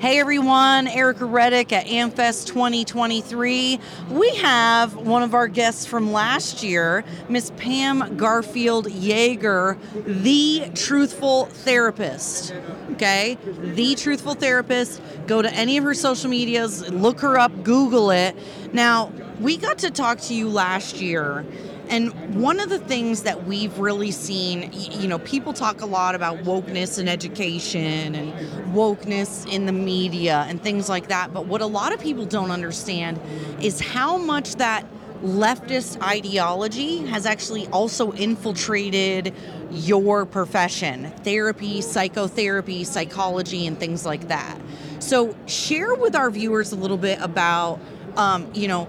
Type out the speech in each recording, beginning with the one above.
Hey everyone, Erica Reddick at AmFest 2023. We have one of our guests from last year, Miss Pam Garfield Jaeger, the truthful therapist. Okay? The truthful therapist. Go to any of her social medias, look her up, Google it. Now, we got to talk to you last year and one of the things that we've really seen, you know, people talk a lot about wokeness in education and wokeness in the media and things like that. But what a lot of people don't understand is how much that leftist ideology has actually also infiltrated your profession therapy, psychotherapy, psychology, and things like that. So, share with our viewers a little bit about, um, you know,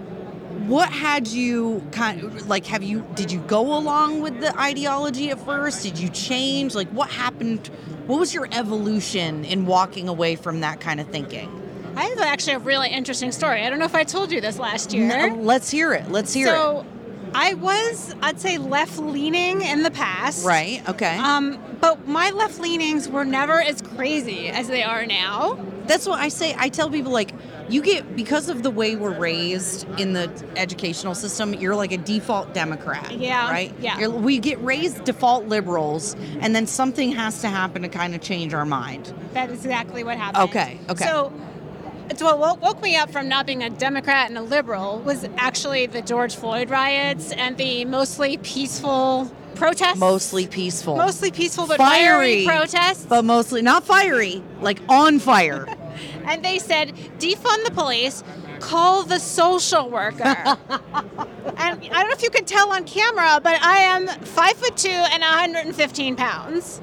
what had you kind of like have you did you go along with the ideology at first did you change like what happened what was your evolution in walking away from that kind of thinking i have actually a really interesting story i don't know if i told you this last year no, let's hear it let's hear it. so, it I was, I'd say, left leaning in the past. Right. Okay. Um, but my left leanings were never as crazy as they are now. That's what I say. I tell people like, you get because of the way we're raised in the educational system you're like a default democrat yeah right yeah you're, we get raised default liberals and then something has to happen to kind of change our mind that is exactly what happened okay okay so so what woke me up from not being a Democrat and a liberal was actually the George Floyd riots and the mostly peaceful protests. Mostly peaceful. Mostly peaceful, but fiery, fiery protests. But mostly not fiery, like on fire. and they said defund the police, call the social worker. and I don't know if you can tell on camera, but I am five foot two and 115 pounds.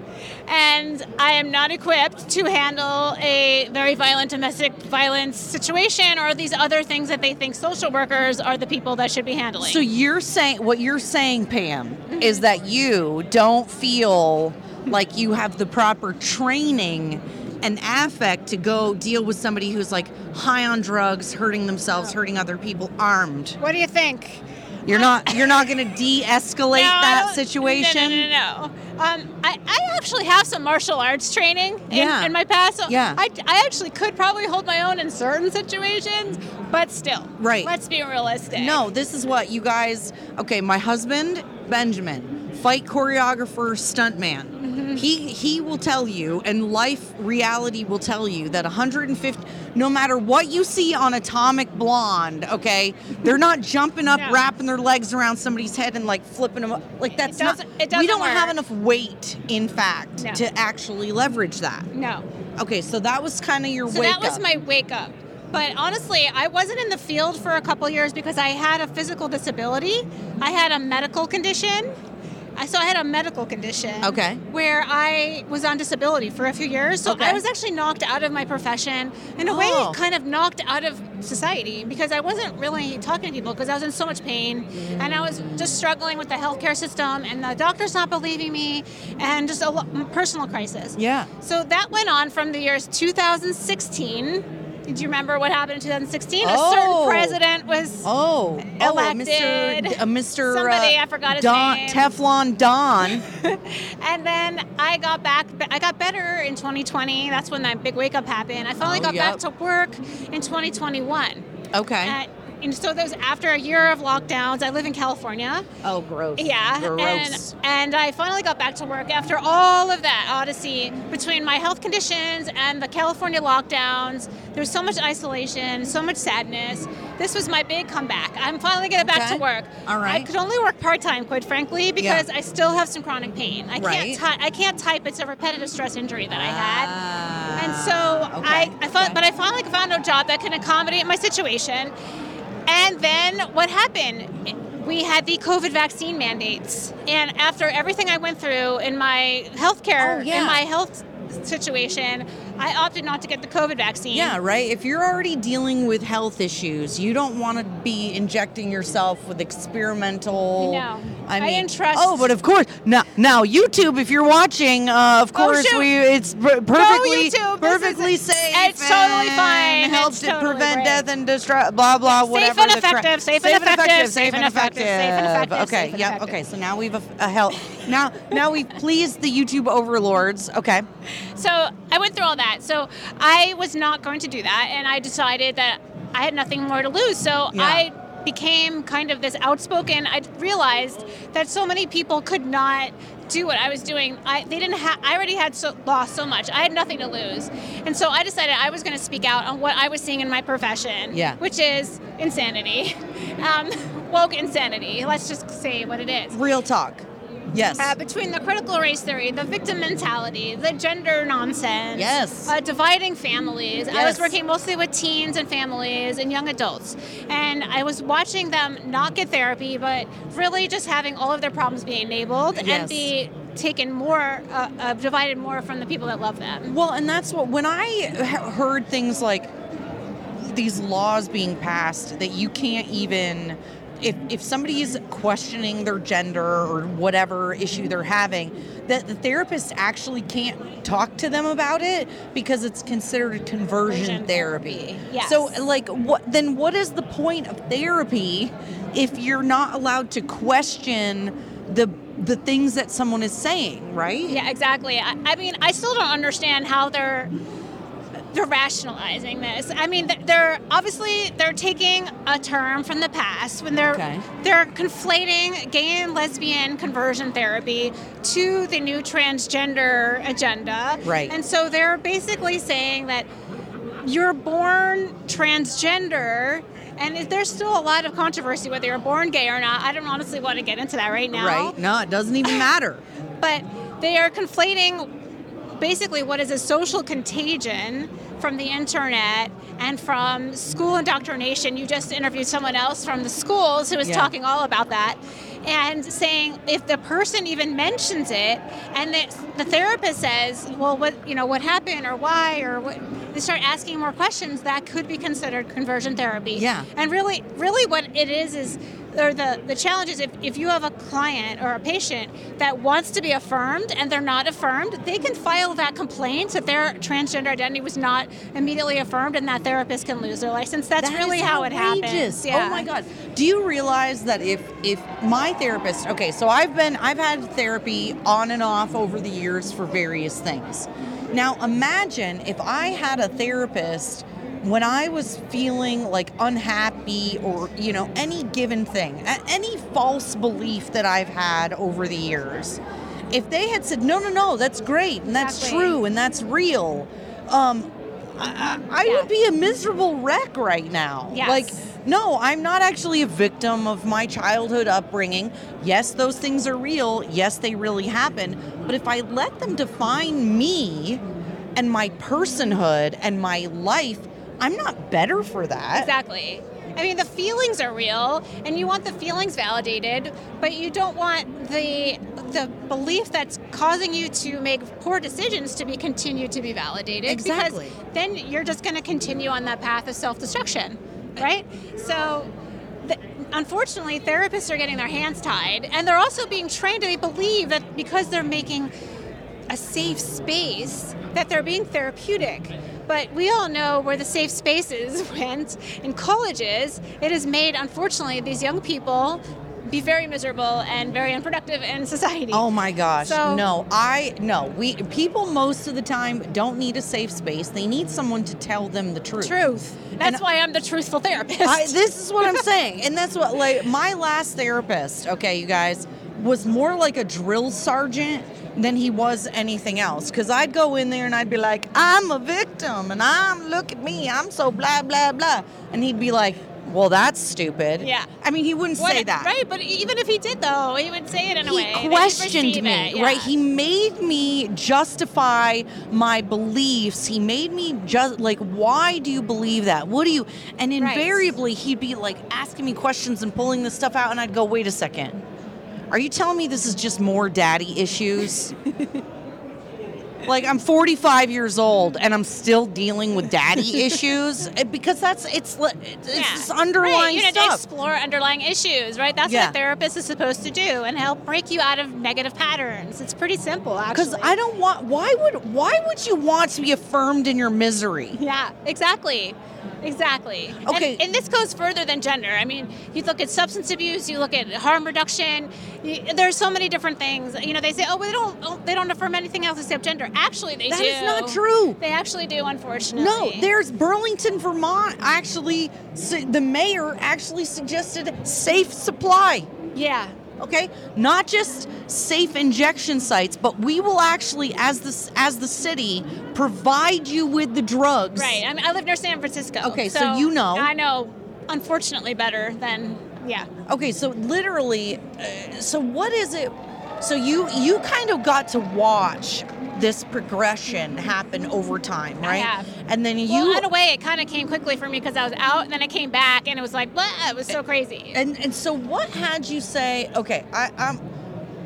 And I am not equipped to handle a very violent domestic violence situation or these other things that they think social workers are the people that should be handling. So you're saying what you're saying, Pam, mm-hmm. is that you don't feel like you have the proper training an affect to go deal with somebody who's like high on drugs, hurting themselves, hurting other people, armed. What do you think? You're not you're not going to de-escalate no, that situation. No, no, no, no. Um, I, I actually have some martial arts training in, yeah. in my past. So yeah. I, I actually could probably hold my own in certain situations, but still. Right. Let's be realistic. No, this is what you guys. Okay, my husband Benjamin, fight choreographer, stuntman he he will tell you, and life reality will tell you that 150. No matter what you see on Atomic Blonde, okay, they're not jumping up, no. wrapping their legs around somebody's head and like flipping them up. Like that's not. we don't work. have enough weight, in fact, no. to actually leverage that. No. Okay, so that was kind of your wake up. so that was up. my wake up. But honestly, I wasn't in the field for a couple years because I had a physical disability. I had a medical condition I so I had a medical condition. Okay. Where I was on disability for a few years. So okay. I was actually knocked out of my profession in a oh. way kind of knocked out of society because I wasn't really talking to people because I was in so much pain and I was just struggling with the healthcare system and the doctors not believing me and just a personal crisis. Yeah. So that went on from the years 2016 do you remember what happened in 2016? Oh. A certain president was oh, elected. Oh, Mr. Uh, Mr. Somebody, uh, I forgot his Don, name. Teflon Don. and then I got back. I got better in 2020. That's when that big wake up happened. I finally oh, got yep. back to work in 2021. Okay and so those after a year of lockdowns, I live in California. Oh, gross. Yeah, gross. And, and I finally got back to work after all of that odyssey between my health conditions and the California lockdowns. There was so much isolation, so much sadness. This was my big comeback. I'm finally getting back okay. to work. All right. I could only work part time, quite frankly, because yeah. I still have some chronic pain. I right. can't. Ty- I can't type. It's a repetitive stress injury that I had, ah, and so okay. I, I found, okay. but I finally found a job that can accommodate my situation. And then what happened? We had the COVID vaccine mandates. And after everything I went through in my healthcare, oh, yeah. in my health situation, I opted not to get the COVID vaccine. Yeah, right. If you're already dealing with health issues, you don't want to be injecting yourself with experimental. No, I, mean, I entrust. Oh, but of course, now, now YouTube. If you're watching, uh, of course, oh, we it's per- perfectly, YouTube. perfectly safe. It's totally fine. It helps to totally prevent death and destruction. Blah blah. Safe whatever. and the effective. Safe, safe and effective. Safe and effective. Safe and effective. Okay. Safe yeah. effective. Okay. So now we've a, a help. now now we've pleased the YouTube overlords. Okay. So I went through all that. That. So I was not going to do that, and I decided that I had nothing more to lose. So Yeah. I became kind of this outspoken. I realized that so many people could not do what I was doing. I they didn't have. I already had so, lost so much. I had nothing to lose, and so I decided I was going to speak out on what I was seeing in my profession. Yeah. which is insanity, um, woke insanity. Let's just say what it is. Real talk. Yes. Uh, between the critical race theory, the victim mentality, the gender nonsense, Yes. uh, dividing families. I was working mostly with teens and families and young adults, and I was watching them not get therapy, but really just having all of their problems be enabled Yes. and be taken more, uh, uh, divided more from the people that love them. Well, and that's what when I heard things like these laws being passed that you can't even if if somebody's questioning their gender or whatever issue they're having that the therapist actually can't talk to them about it because it's considered conversion Conversion therapy. therapy, yes. So like what then what is the point of therapy if you're not allowed to question the the things that someone is saying, right? Yeah, exactly. I, I mean, I still don't understand how they're they're rationalizing this. I mean, they're obviously they're taking a term from the past when they're Okay. they're conflating gay and lesbian conversion therapy to the new transgender agenda. Right. And so they're basically saying that you're born transgender. And there's still a lot of controversy whether you're born gay or not. I don't honestly want to get into that right now Right? No, it doesn't even matter. but they are conflating basically what is a social contagion from the internet and from school indoctrination. You just interviewed someone else from the schools who was Yeah. talking all about that and saying if the person even mentions it and the, the therapist says, well, what, you know, what happened or why or what, they start asking more questions that could be considered conversion therapy. Yeah. And really, really what it is is or the, the challenge is if, if you have a client or a patient that wants to be affirmed and they're not affirmed, they can file that complaint that their transgender identity was not immediately affirmed and that therapist can lose their license. That's That really how it happens. Yeah. Oh my god. Do you realize that if if my therapist okay, so I've been I've had therapy on and off over the years for various things. Now imagine if I had a therapist when I was feeling like unhappy or, you know, any given thing, any false belief that I've had over the years. If they had said, no, no, no, that's great and that's Exactly. true and that's real, um, I, I Yeah. would be a miserable wreck right now. Yes. Like, no, I'm not actually a victim of my childhood upbringing. Yes, those things are real. Yes, they really happen. But if I let them define me and my personhood and my life, I'm not better for that. Exactly. I mean, the feelings are real, and you want the feelings validated, but you don't want the the belief that's causing you to make poor decisions to be continued to be validated. Exactly. Because then you're just going to continue on that path of self destruction, right? So. th- Unfortunately, therapists are getting their hands tied, and they're also being trained to believe that because they're making a safe space that they're being therapeutic. But we all know where the safe spaces went in colleges. It has made, unfortunately, these young people be very miserable and very unproductive in society. Oh my gosh. So- no, I no. We people most of the time don't need a safe space. They need someone to tell them the truth. Truth. That's And- why I'm the truthful therapist. I, this is what I'm saying, and that's what like my last therapist. Okay, you guys was more like a drill sergeant than he was anything else. Because I'd go in there and I'd be like, "I'm a victim," and I'm look at me, I'm so blah blah blah, and he'd be like, "Well, that's stupid." Yeah. I mean, he wouldn't What- say that. Right, but even if he did, though, he would say it in a way. he questioned me yeah. right he made me justify my beliefs he made me just like why do you believe that what do you and Right. invariably he'd be like asking me questions and pulling this stuff out and i'd go wait a second are you telling me this is just more daddy issues like i'm 45 years old and i'm still dealing with daddy issues Eh, because that's it's it's Yeah. this underlying right. You know, to explore underlying issues, right? That's Yeah. what a therapist is supposed to do and help break you out of negative patterns. It's pretty simple, actually. Because I don't want. Why would Why would you want to be affirmed in your misery? Yeah, exactly. Exactly. Okay. And, and this goes further than gender. I mean, you look at substance abuse, you look at harm reduction. You, there's so many different things. You know, they say, oh, well, they don't, oh, they don't affirm anything else except gender. Actually, they That do. is not true. They actually do, unfortunately. No, there's Burlington, Vermont. Actually, the mayor actually suggested safe supply. Yeah. Okay, not just safe injection sites, but we will actually, as the as the city, provide you with the drugs. Right. I mean, I live near San Francisco. Okay, so you know. I know, unfortunately, better than yeah. Okay, so literally, uh, so what is it? So you you kind of got to watch this progression happen over time, right? have. And then you well, in a way, it kind of came quickly for me because I was out, and then I came back, and it was like, blah, it was so crazy. And and so what had you say? Okay, I, I'm.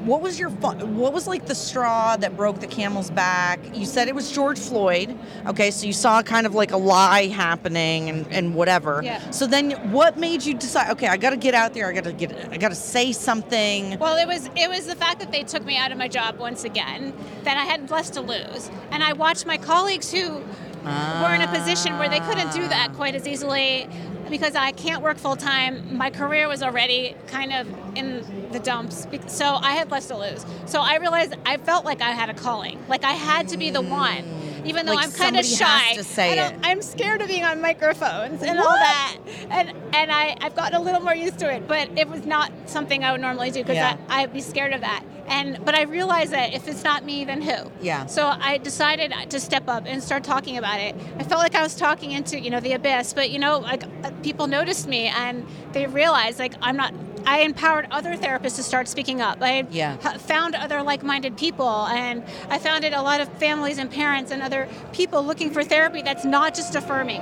What was your what was like the straw that broke the camel's back? You said it was George Floyd. Okay, so you saw kind of like a lie happening and, and whatever. Yeah. So then what made you decide? Okay, I got to get out there. I got to get. I got to say something. Well, it was it was the fact that they took me out of my job once again, that I had less to lose, and I watched my colleagues who were in a position where they couldn't do that quite as easily because I can't work full time. My career was already kind of in the dumps, so I had less to lose. So I realized I felt like I had a calling, like I had to be the one. Even though Like I'm kind of shy, to say it. I'm scared of being on microphones and all that, and and I I've gotten a little more used to it. But it was not something I would normally do because Yeah. I'd be scared of that. And but I realized that if it's not me, then who? Yeah. So I decided to step up and start talking about it. I felt like I was talking into you know the abyss, but you know like uh, people noticed me and they realized like I'm not. I empowered other therapists to start speaking up. I Yeah. ha- found other like-minded people, and I founded a lot of families and parents and other people looking for therapy that's not just affirming.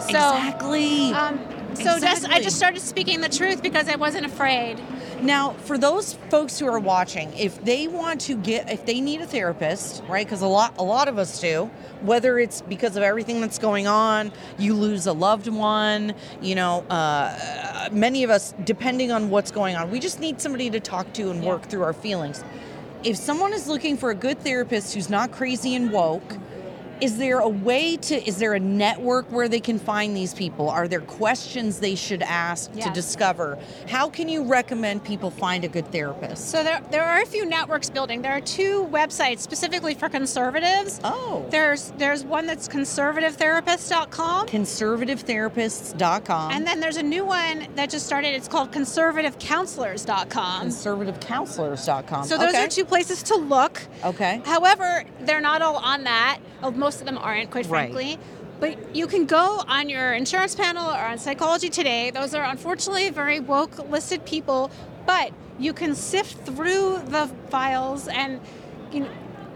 So, exactly. um, so just I just started speaking the truth because I wasn't afraid. Now, for those folks who are watching, if they want to get, if they need a therapist, right? Because a lot, a lot of us do. Whether it's because of everything that's going on, you lose a loved one, you know, uh, many of us, depending on what's going on, we just need somebody to talk to and Yeah. work through our feelings. If someone is looking for a good therapist who's not crazy and woke, is there a way to is there a network where they can find these people are there questions they should ask to discover how can you recommend people find a good therapist So there, there are a few networks building. There are two websites specifically for conservatives. oh There's there's one that's conservativetherapist.com. conservativetherapists.com And then there's a new one that just started. It's called conservativecounselors.com. conservativecounselors.com So those okay. are two places to look. okay However, they're not all on that. Oh, Most of them aren't, quite Right. frankly. But you can go on your insurance panel or on Psychology Today. Those are unfortunately very woke listed people, but you can sift through the files and you know,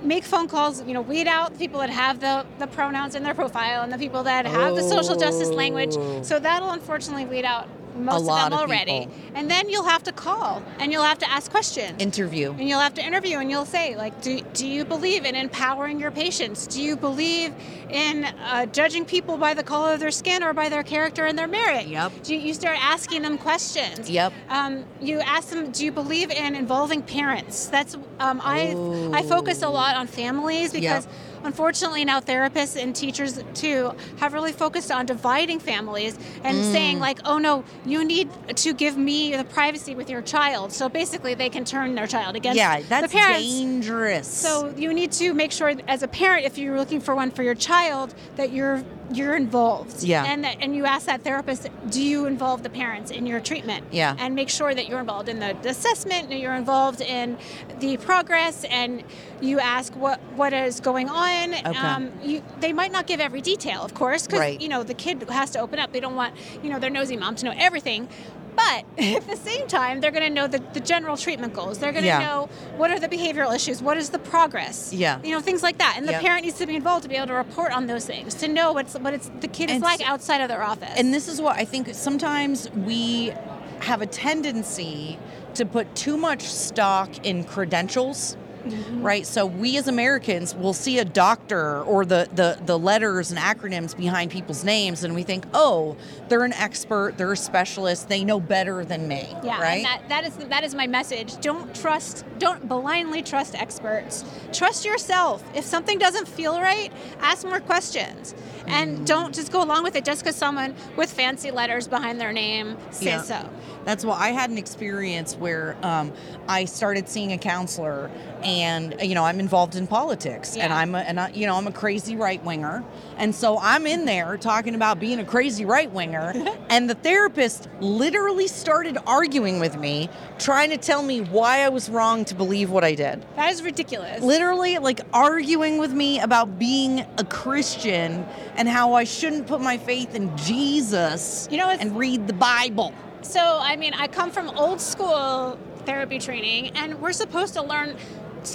make phone calls. You know, weed out the people that have the, the pronouns in their profile and the people that have the social justice language. Oh. So that'll unfortunately weed out most lot of them of already. people. And then you'll have to call and you'll have to ask questions interview and you'll have to interview and you'll say like do, do you believe in empowering your patients do you believe in uh, judging people by the color of their skin or by their character and their merit Yep. do you, you start asking them questions Yep. um, you ask them do you believe in involving parents that's um, I, I Oh. focus a lot on families because Yep. Unfortunately now therapists and teachers too have really focused on dividing families and mm. saying like oh no you need to give me the privacy with your child. So basically they can turn their child against yeah that's the parents. dangerous. So you need to make sure as a parent if you're looking for one for your child that you're you're involved Yeah. and that and you ask that therapist do you involve the parents in your treatment Yeah. and make sure that you're involved in the assessment and you're involved in the progress and you ask what what is going on um, you, they might not give every detail of course because Right. you know the kid has to open up they don't want you know their nosy mom to know everything but at the same time they're going to know the, the general treatment goals they're going to Yeah. know what are the behavioral issues what is the progress Yeah. you know things like that and the Yep. parent needs to be involved to be able to report on those things to know what's what it's the kid is And like so- outside of their office And this is what I think sometimes we have a tendency to put too much stock in credentials. Mm-hmm. Right, so we as Americans will see a doctor or the, the the letters and acronyms behind people's names, and we think, oh, they're an expert, they're a specialist, they know better than me. Yeah, right. and that, that is that is my message. Don't trust, don't blindly trust experts. Trust yourself. If something doesn't feel right, ask more questions. and don't just go along with it just because someone with fancy letters behind their name says Yeah. so. That's why I had an experience where um, I started seeing a counselor, and you know I'm involved in politics, and I'm a, and I, you know I'm a crazy right winger, and so I'm in there talking about being a crazy right winger, and the therapist literally started arguing with me, trying to tell me why I was wrong to believe what I did. That is ridiculous. Literally, like arguing with me about being a Christian and how I shouldn't put my faith in Jesus You know, and read the Bible. So, I mean, I come from old school therapy training, and we're supposed to learn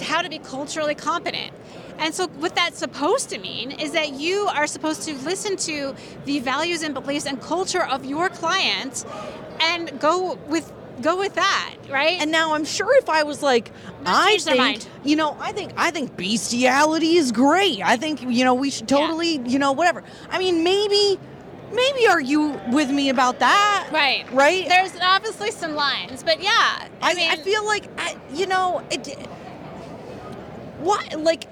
how to be culturally competent. And so, what that's supposed to mean is that you are supposed to listen to the values and beliefs and culture of your client and go with go with that, right? And now I'm sure if I was like, I think, you know, I think I think bestiality is great. I think you know we should Yeah. totally, you know, whatever. I mean, maybe, maybe argue with me about that, right. Right? There's obviously some lines, but yeah. I, I, mean, I feel like I, you know it. What like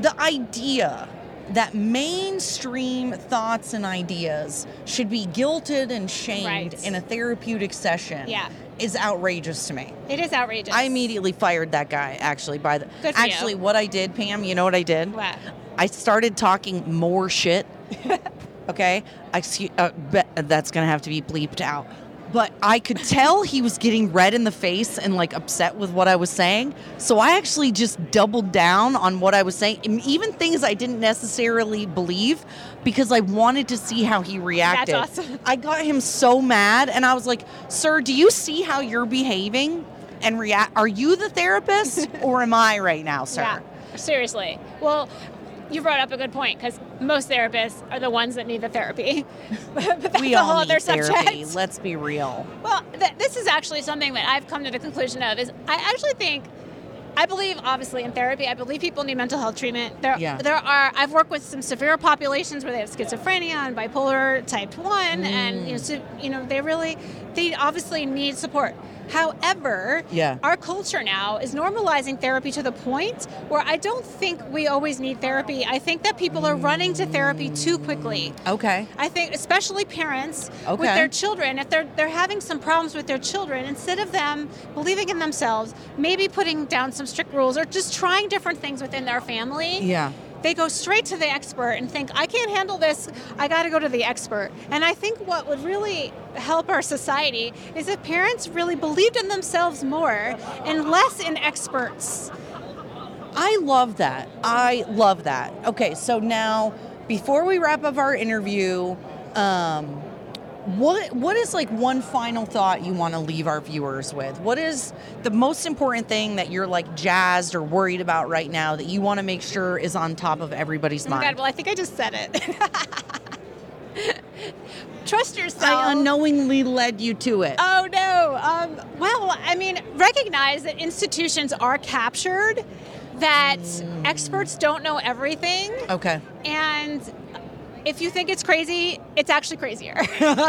the idea that mainstream thoughts and ideas should be guilted and shamed Right. in a therapeutic session Yeah. is outrageous to me. it is outrageous. I immediately fired that guy. Actually, by the Good for you. actually, what I did, Pam, you know what I did? What? I started talking more shit. okay, I excuse, uh, that's gonna have to be bleeped out. But I could tell he was getting red in the face and like upset with what I was saying. So I actually just doubled down on what I was saying, and even things I didn't necessarily believe, because I wanted to see how he reacted. That's awesome. I got him so mad, and I was like, "Sir, do you see how you're behaving and react? Are you the therapist, or am I right now, sir?" Yeah, seriously. Well, you brought up a good point because most therapists are the ones that need the therapy. but that's we a all whole need other therapy. subject. Let's be real. Well, th- this is actually something that I've come to the conclusion of. Is I actually think. I believe, obviously, in therapy. I believe people need mental health treatment. There, Yeah. there are. I've worked with some severe populations where they have schizophrenia and bipolar type one, and you know, mm. so, you know, they really, they obviously need support. However, Yeah. our culture now is normalizing therapy to the point where I don't think we always need therapy. I think that people are running to therapy too quickly. Okay. I think especially parents with their children, if they're they're having some problems with their children, instead of them believing in themselves, maybe putting down some strict rules or just trying different things within their family, Yeah. They go straight to the expert and think, I can't handle this, I gotta go to the expert. And I think what would really help our society is if parents really believed in themselves more and less in experts. I love that. I love that. Okay, so now before we wrap up our interview, um, what what is like one final thought you want to leave our viewers with? What is the most important thing that you're like jazzed or worried about right now that you want to make sure is on top of everybody's Oh my God, mind? well, I think I just said it. Trust yourself. I unknowingly led you to it. Oh no. Um, well, I mean, recognize that institutions are captured, that Mm. experts don't know everything, okay. and if you think it's crazy, it's actually crazier.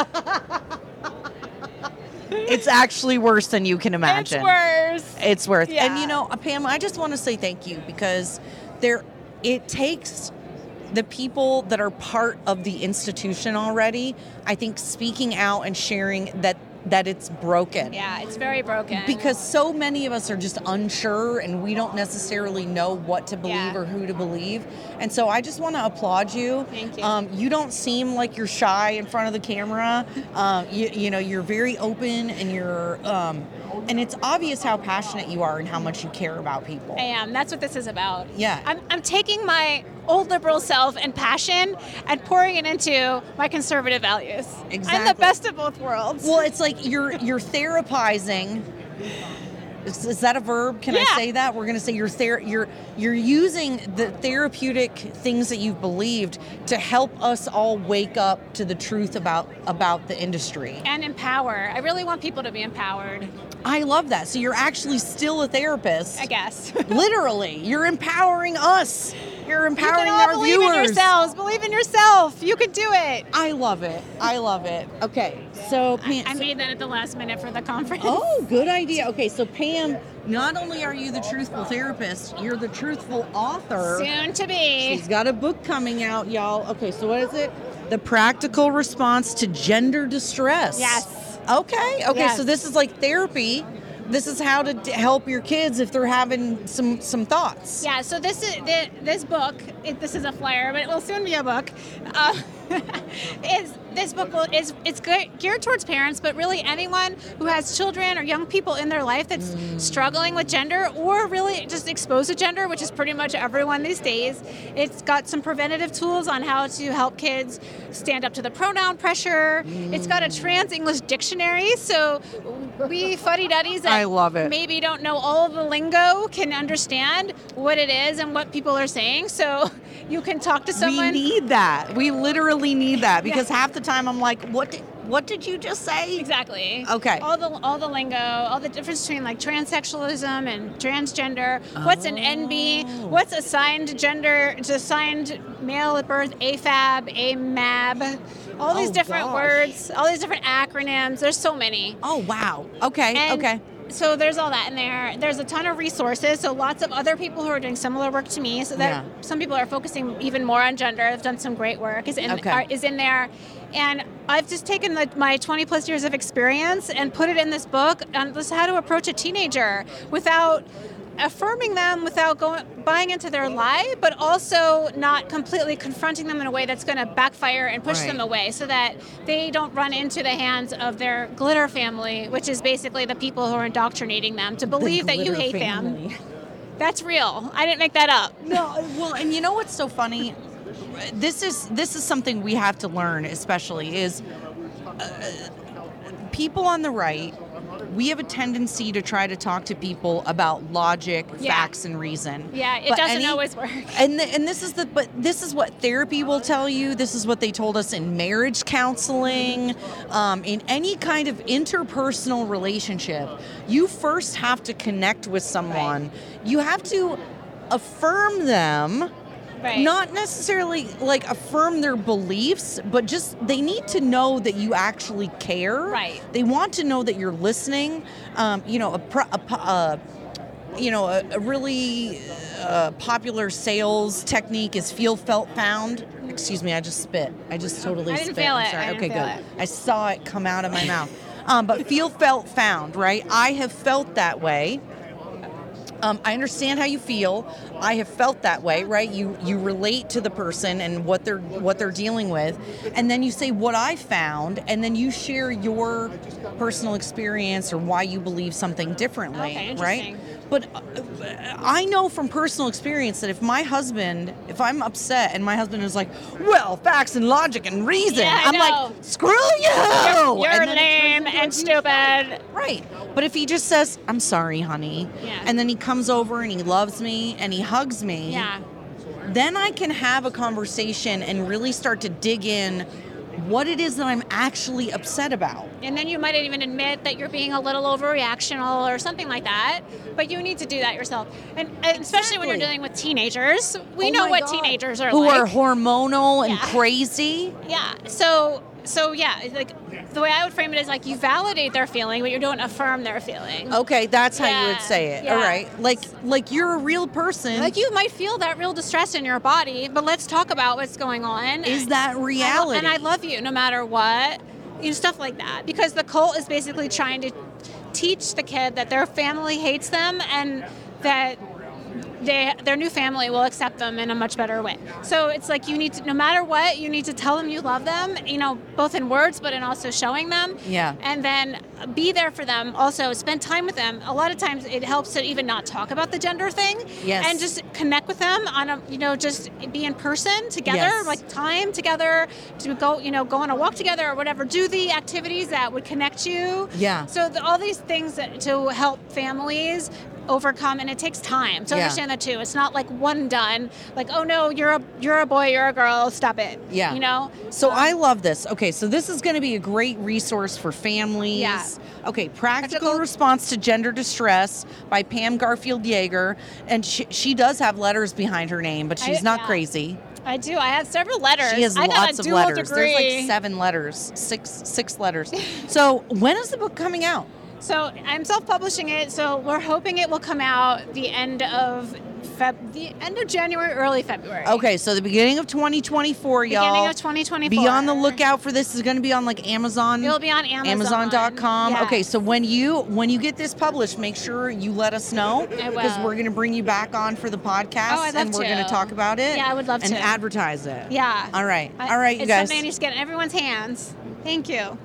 It's actually worse than you can imagine. it's worse. It's worth. And you know, uh, Pam, I just want to say thank you because there it takes the people that are part of the institution already, I think speaking out and sharing that that it's broken. Yeah, it's very broken. Because so many of us are just unsure and we don't necessarily know what to believe Yeah. or who to believe. And so I just want to applaud you. Thank you. Um, you don't seem like you're shy in front of the camera. Um, you, you know, you're very open and you're, um, and it's obvious how passionate you are and how much you care about people. I am. That's what this is about. Yeah. I'm, I'm taking my old liberal self and passion and pouring it into my conservative values. I'm the best of both worlds. Well, it's like you're you're therapizing. Is, is that a verb? Can I say that? We're going to say you're ther- you're you're using the therapeutic things that you've believed to help us all wake up to the truth about about the industry. and empower. I really want people to be empowered, I love that. So you're actually still a therapist. I guess. Literally, you're empowering us you're You empowering can all our believe viewers. in yourselves. Believe in yourself. You can do it. I love it. I love it. Okay, so Pam. I made that at the last minute for the conference. Oh, good idea. Okay, so Pam, not only are you the truthful therapist, you're the truthful author. Soon to be. She's got a book coming out, y'all. Okay, so what is it? The practical response to gender distress. Yes. Okay. Okay. Yes. So this is like therapy. This is how to d- help your kids if they're having some some thoughts. Yeah, so this is the, this book. It, this is a flyer, but it will soon be a book. Uh, is this book will, is it's ge- geared towards parents, but really anyone who has children or young people in their life that's struggling with gender or really just exposed to gender, which is pretty much everyone these days. It's got some preventative tools on how to help kids stand up to the pronoun pressure. It's got a trans English dictionary, so we fuddy duddies that I love it. maybe don't know all the lingo can understand what it is and what people are saying. So you can talk to someone. We need that. We literally need that because half the time I'm like, what did, what did you just say? Exactly. Okay. All the all the lingo, all the difference between like transsexualism and transgender. What's an NB? Oh. What's assigned gender? It's assigned male at birth. AFAB, AMAB. All these Oh, different gosh. words. All these different acronyms. There's so many. Oh wow. Okay. And okay. So there's all that in there. There's a ton of resources. So lots of other people who are doing similar work to me. So that Yeah. some people are focusing even more on gender. Have done some great work. Is in Okay. are, is in there, and I've just taken the, my 20 plus years of experience and put it in this book on this how to approach a teenager without affirming them without going buying into their lie but also not completely confronting them in a way that's going to backfire and push Right. them away so that they don't run into the hands of their glitter family which is basically the people who are indoctrinating them to believe that you hate them that's real i didn't make that up No, well, and you know what's so funny? This is this is something we have to learn, especially is uh, people on the right. We have a tendency to try to talk to people about logic, Yeah. facts, and reason. yeah it But doesn't any- always work And th- and this is the but this is what therapy will tell you. This is what they told us in marriage counseling, um, in any kind of interpersonal relationship. You first have to connect with someone. You have to affirm them. Right Not necessarily like affirm their beliefs, but just they need to know that you actually care. Right. They want to know that you're listening. Um, you know, a, pro- a, a you know, a, a really uh, popular sales technique is feel, felt, found. Excuse me, I just spit. I just totally I didn't spit. feel I'm it. sorry. I didn't okay, good. it. I saw it come out of my mouth. Um, but feel, felt, found. Right? I have felt that way. Um, I understand how you feel. I have felt that way, right? You you relate to the person and what they're what they're dealing with, and then you say what I found, and then you share your personal experience or why you believe something differently, Okay, right? But uh, I know from personal experience that if my husband, if I'm upset and my husband is like, "Well, facts and logic and reason," Yeah, I'm know. like, "Screw you!" you're And it turns lame and stupid Right. But if he just says, I'm sorry, honey, Yeah. and then he comes over and he loves me and he hugs me, yeah then I can have a conversation and really start to dig in what it is that I'm actually upset about. And then you might even admit that you're being a little overreactional or something like that. But you need to do that yourself. And, and especially when you're dealing with teenagers. We Oh know what God. teenagers are like Who like. are hormonal and Yeah. crazy. yeah. So so yeah, like the way I would frame it is like you validate their feeling, but you don't affirm their feeling. Okay, that's how you would say it. yeah. All right. Like like you're a real person. Like you might feel that real distress in your body, but let's talk about what's going on. is that I lo- reality? and I love you no matter what. You know, stuff like that. Because the cult is basically trying to teach the kid that their family hates them and that they, their new family will accept them in a much better way. So it's like you need to, no matter what, you need to tell them you love them, you know, both in words, but in also showing them. Yeah. And then be there for them. Also, spend time with them. A lot of times it helps to even not talk about the gender thing. Yes. And just connect with them on a, you know, just be in person together, Yes. like time together to go, you know, go on a walk together or whatever. Do the activities that would connect you. Yeah. So the, all these things that, to help families overcome, and it takes time. So Yeah. understand that too. It's not like one done. Like, oh no, you're a you're a boy, you're a girl. Stop it. Yeah. You know. So Um, I love this. Okay, so this is going to be a great resource for families. Yeah. Okay, practical, Practical- response to gender distress by Pam Garfield Jaeger, and she, she does have letters behind her name, but I- she's not yeah. crazy. I do. I have several letters. She has I got lots of letters. Degree. There's like seven letters, six six letters. so when is the book coming out? So I'm self-publishing it. So we're hoping it will come out the end of Feb, the end of January, early February. Okay, so the beginning of 2024, y'all. Beginning of 2024. Be on the lookout for this. It's going to be on like Amazon. It'll be on Amazon. Amazon.com. Yes. Okay, so when you when you get this published, make sure you let us know because we're going to bring you back on for the podcast Oh, I'd love and we're going to talk about it. Yeah, I would love and to. And advertise it. Yeah. All right. I- All right, you it's guys. something I need to get in everyone's hands. Thank you.